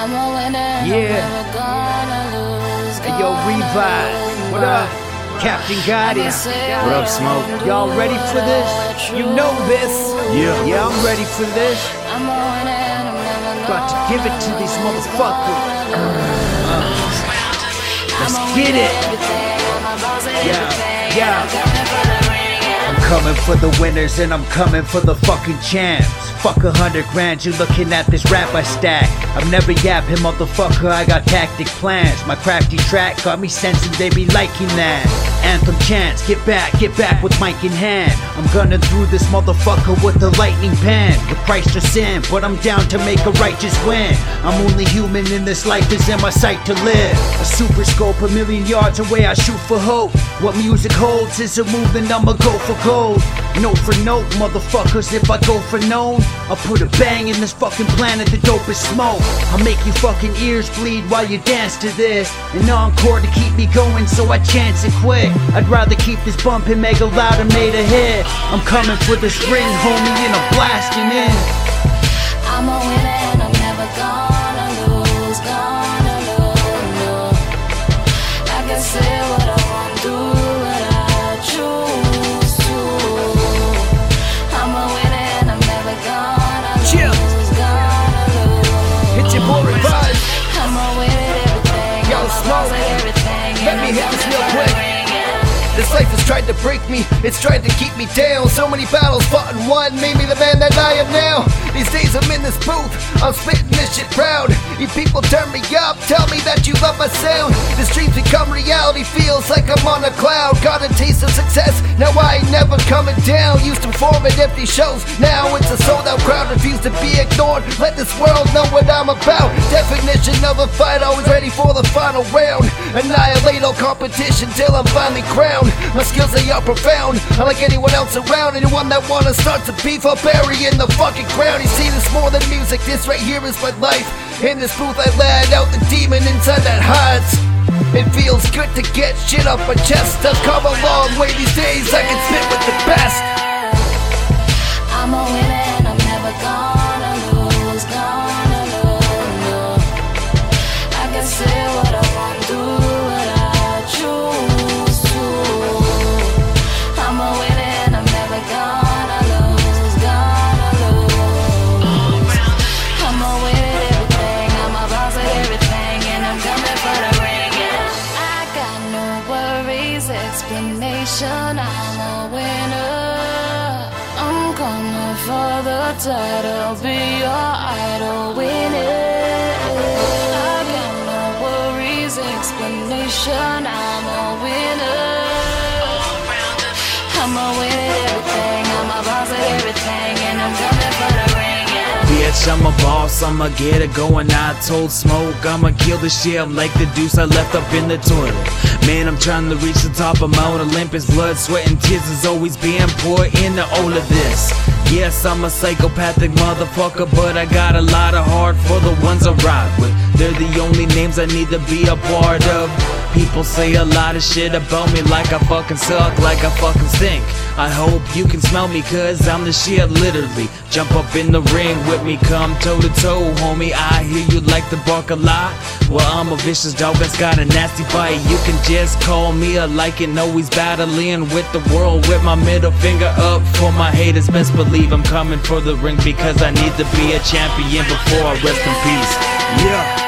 I'm a winner. Yeah. I'm never gonna lose. Yo, gonna Re-Vise. What up? Captain Godi. What up, Smoke? Y'all ready for this? You know this. Yeah. Yeah, I'm ready for this. I'm a winner. I'm Got to give it to these motherfuckers. Let's get it. Yeah, yeah. Coming for the winners and I'm coming for the fucking champs. Fuck a hundred grand, you looking at this rap I stack. I'm never yapping, motherfucker, I got tactic plans. My crafty track got me sensing they be liking that. Anthem chants, get back, get back with mic in hand. I'm gonna through this motherfucker with the lightning pen. With Christ or sin, but I'm down to make a righteous win. I'm only human in this life is in my sight to live. A super scope, a million yards away, I shoot for hope. What music holds is a movement, I'ma go for gold. Note for note, motherfuckers, if I go for known, I'll put a bang in this fucking planet, the dopest smoke. I'll make you fucking ears bleed while you dance to this. An encore to keep me going, so I chance it quick. I'd rather keep this bumping mega loud and made a hit. I'm coming for this ring, homie, and I'm blasting in. I'm a winner and I'm never gonna Let me hit this real quick. This life has tried to break me, it's tried to keep me down. So many battles fought and won, made me the man that I am now. These days I'm in this booth, I'm spitting this shit proud. You people turn me up, tell me that you love my sound. This dreams become reality, feels like I'm on a cloud. Got a taste of success, now I ain't never coming down. Used to form at empty shows, now it's a sold out crowd. Refuse to be ignored, let this world know what I'm about. Definition of a fight, always ready for the final round. Annihilate all competition till I'm finally crowned. My skills they are profound, unlike anyone else around. Anyone that wanna start to beef, I'll bury in the fucking ground. You see, this more than music, this right here is my life. In this booth, I let out the demon inside that hides. It feels good to get shit off my chest. I've come a long way these days, I can spit with the best. I'm a winner I'm never gonna lose, gonna lose. No. I can say explanation. I'm a winner. I'm coming for the title, be your idol, win it. I got no worries, explanation. I'm a winner. Bitch, I'm a boss, I'ma get it going. I told Smoke, I'ma kill the shit. I'm like the deuce I left up in the toilet. Man, I'm trying to reach the top of Mount Olympus. Blood, sweat, and tears is always being poured into all of this. Yes, I'm a psychopathic motherfucker, but I got a lot of heart for the ones I ride with. They're the only names I need to be a part of. People say a lot of shit about me like I fucking suck, like I fucking stink. I hope you can smell me, cause I'm the shit, literally. Jump up in the ring with me, come toe to toe, homie. I hear you like to bark a lot. Well, I'm a vicious dog that's got a nasty bite. You can just call me a lichen, always battling with the world with my middle finger up for my haters. Best believe I'm coming for the ring because I need to be a champion before I rest in peace. Yeah.